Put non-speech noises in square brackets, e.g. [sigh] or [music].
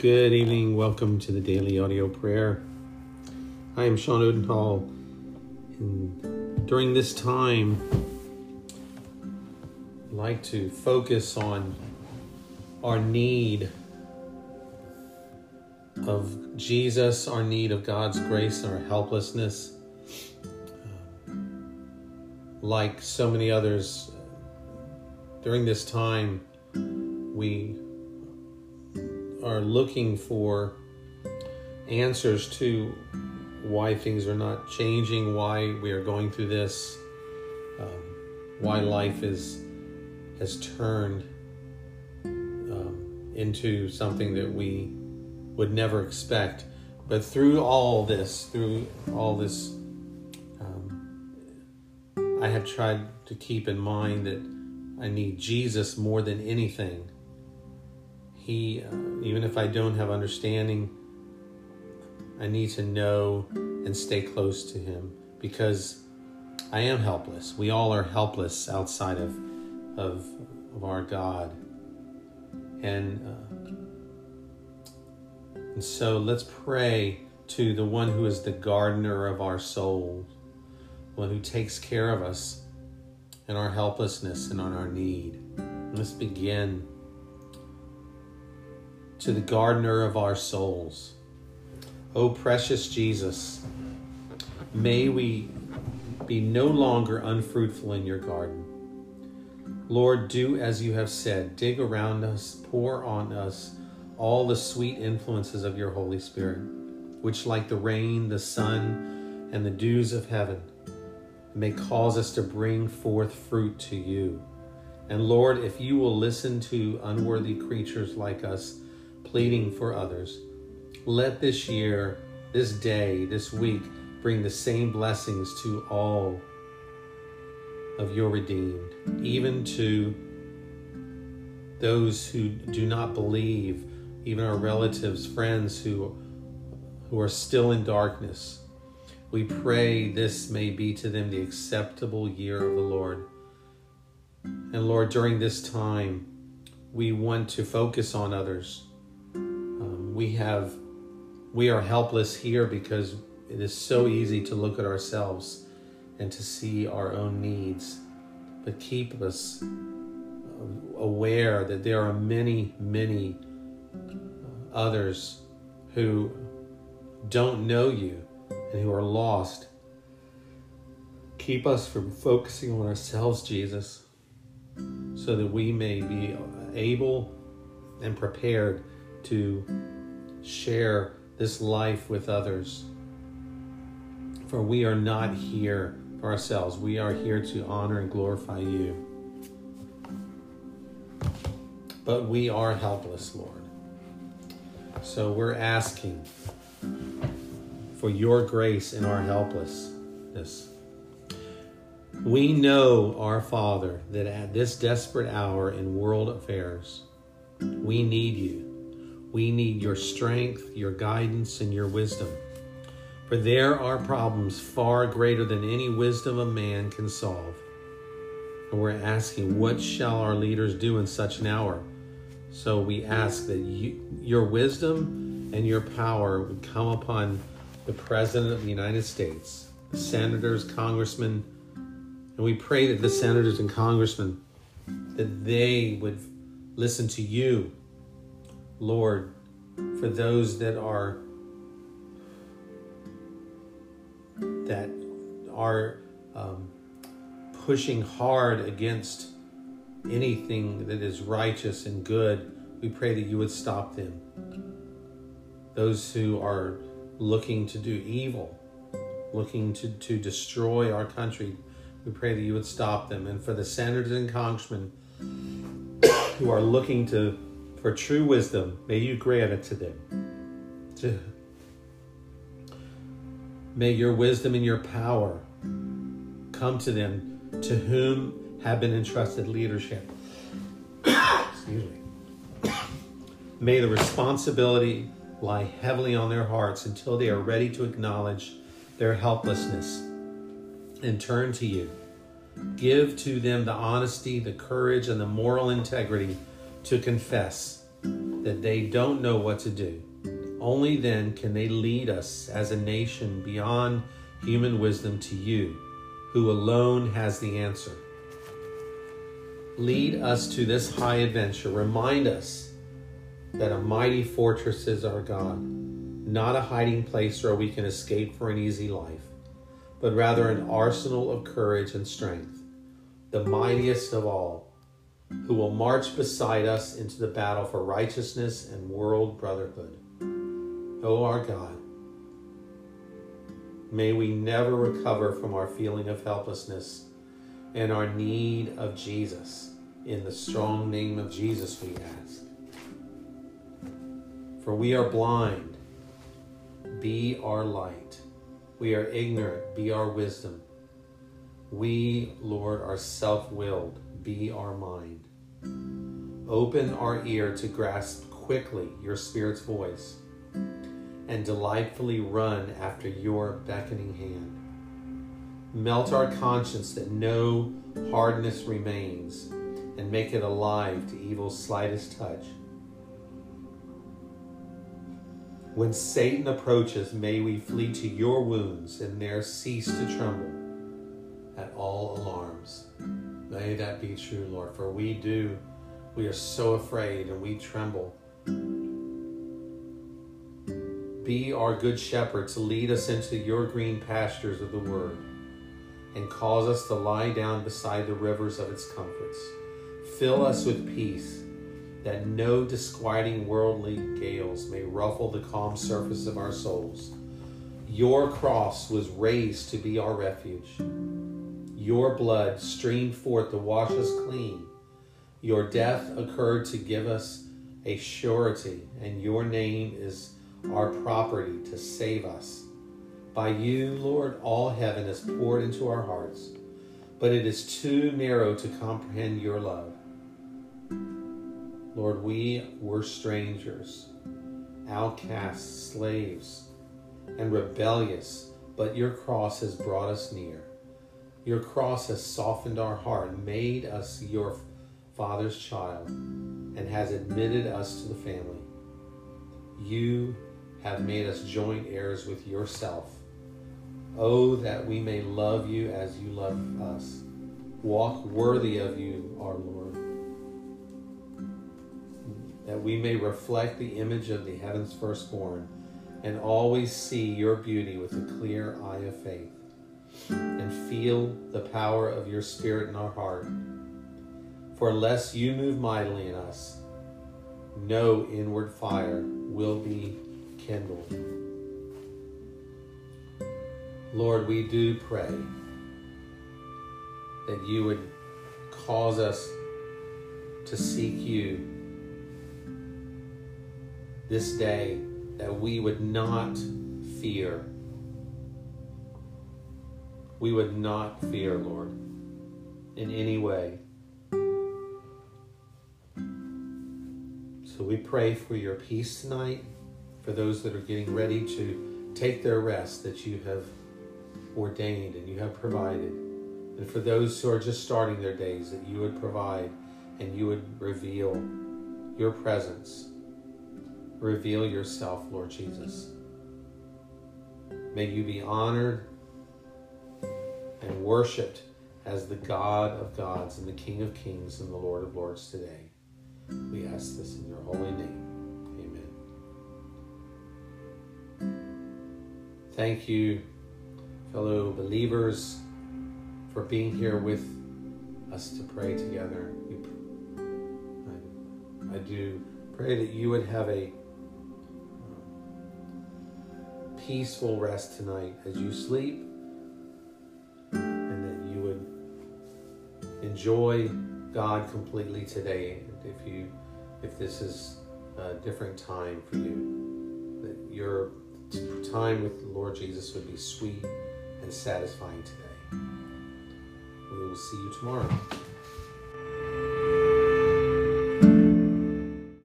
Good evening. Welcome to the daily audio prayer. I am Sean Odenthal. And during this time, I'd like to focus on our need of Jesus, our need of God's grace, our helplessness. Like so many others, during this time, we are looking for answers to why things are not changing, why we are going through this, um, why life is has turned um, into something that we would never expect. But through all this, through all this, um, I have tried to keep in mind that I need Jesus more than anything he, uh, even if I don't have understanding, I need to know and stay close to Him because I am helpless. We all are helpless outside of of, of our God, and uh, and so let's pray to the one who is the gardener of our soul, one who takes care of us in our helplessness and on our need. Let's begin to the gardener of our souls. O precious Jesus, may we be no longer unfruitful in your garden. Lord, do as you have said. Dig around us, pour on us all the sweet influences of your Holy Spirit, which, like the rain, the sun, and the dews of heaven, may cause us to bring forth fruit to you. And Lord, if you will listen to unworthy creatures like us, pleading for others. Let this year, this day, this week bring the same blessings to all of your redeemed, even to those who do not believe, even our relatives, friends who who are still in darkness. We pray this may be to them the acceptable year of the Lord. And Lord, during this time, we want to focus on others we have we are helpless here because it is so easy to look at ourselves and to see our own needs. But keep us aware that there are many many others who don't know you and who are lost. Keep us from focusing on ourselves jesus so that we may be able and prepared to share this life with others. For we are not here for ourselves, we are here to honor and glorify you. But we are helpless, Lord. So we're asking for your grace in our helplessness. We know, our Father, that at this desperate hour in world affairs, we need you. We need your strength, your guidance, and your wisdom. For there are problems far greater than any wisdom of man can solve. And we're asking, what shall our leaders do in such an hour? So we ask that you, your wisdom and your power would come upon the President of the United States, the senators, congressmen, and we pray that the senators and congressmen that they would listen to you Lord, for those that are that are um, pushing hard against anything that is righteous and good, we pray that you would stop them. Those who are looking to do evil, looking to, to destroy our country, we pray that you would stop them. And for the senators and congressmen [coughs] who are looking to for true wisdom, may you grant it to them. May your wisdom and your power come to them to whom have been entrusted leadership. Excuse me. May the responsibility lie heavily on their hearts until they are ready to acknowledge their helplessness and turn to you. Give to them the honesty, the courage, and the moral integrity to confess that they don't know what to do. Only then can they lead us as a nation beyond human wisdom to you, who alone has the answer. Lead us to this high adventure. Remind us that a mighty fortress is our God, not a hiding place where we can escape for an easy life, but rather an arsenal of courage and strength, the mightiest of all, who will march beside us into the battle for righteousness and world brotherhood. O oh, our God, may we never recover from our feeling of helplessness and our need of Jesus. In the strong name of Jesus, we ask. For we are blind, be our light. We are ignorant, be our wisdom. We, Lord, are self willed, be our mind. Open our ear to grasp quickly your Spirit's voice and delightfully run after your beckoning hand. Melt our conscience that no hardness remains and make it alive to evil's slightest touch. When Satan approaches, may we flee to your wounds and there cease to tremble at all alarms. May that be true, Lord, for we do, we are so afraid and we tremble. Be our good shepherd to lead us into your green pastures of the word and cause us to lie down beside the rivers of its comforts. Fill us with peace, that no disquieting worldly gales may ruffle the calm surface of our souls. Your cross was raised to be our refuge. Your blood streamed forth to wash us clean. Your death occurred to give us a surety, and your name is our property to save us. By you, Lord, all heaven is poured into our hearts, but it is too narrow to comprehend your love. Lord, we were strangers, outcasts, slaves, and rebellious, but your cross has brought us near. Your cross has softened our heart, made us your Father's child, and has admitted us to the family. You have made us joint heirs with yourself. Oh, that we may love you as you love us. Walk worthy of you, our Lord that we may reflect the image of the heaven's firstborn and always see your beauty with a clear eye of faith and feel the power of your spirit in our heart. For unless you move mightily in us, no inward fire will be kindled. Lord, we do pray that you would cause us to seek you this day that we would not fear. We would not fear, Lord, in any way. So we pray for your peace tonight, for those that are getting ready to take their rest that you have ordained and you have provided. And for those who are just starting their days, that you would provide and you would reveal your presence reveal yourself, Lord Jesus. May you be honored and worshiped as the God of gods and the King of kings and the Lord of lords today. We ask this in your holy name. Amen. Thank you, fellow believers, for being here with us to pray together. I, do pray that you would have a um, peaceful rest tonight as you sleep, enjoy God completely today. If you, if this is a different time for you, that your time with the Lord Jesus would be sweet and satisfying today. We will see you tomorrow.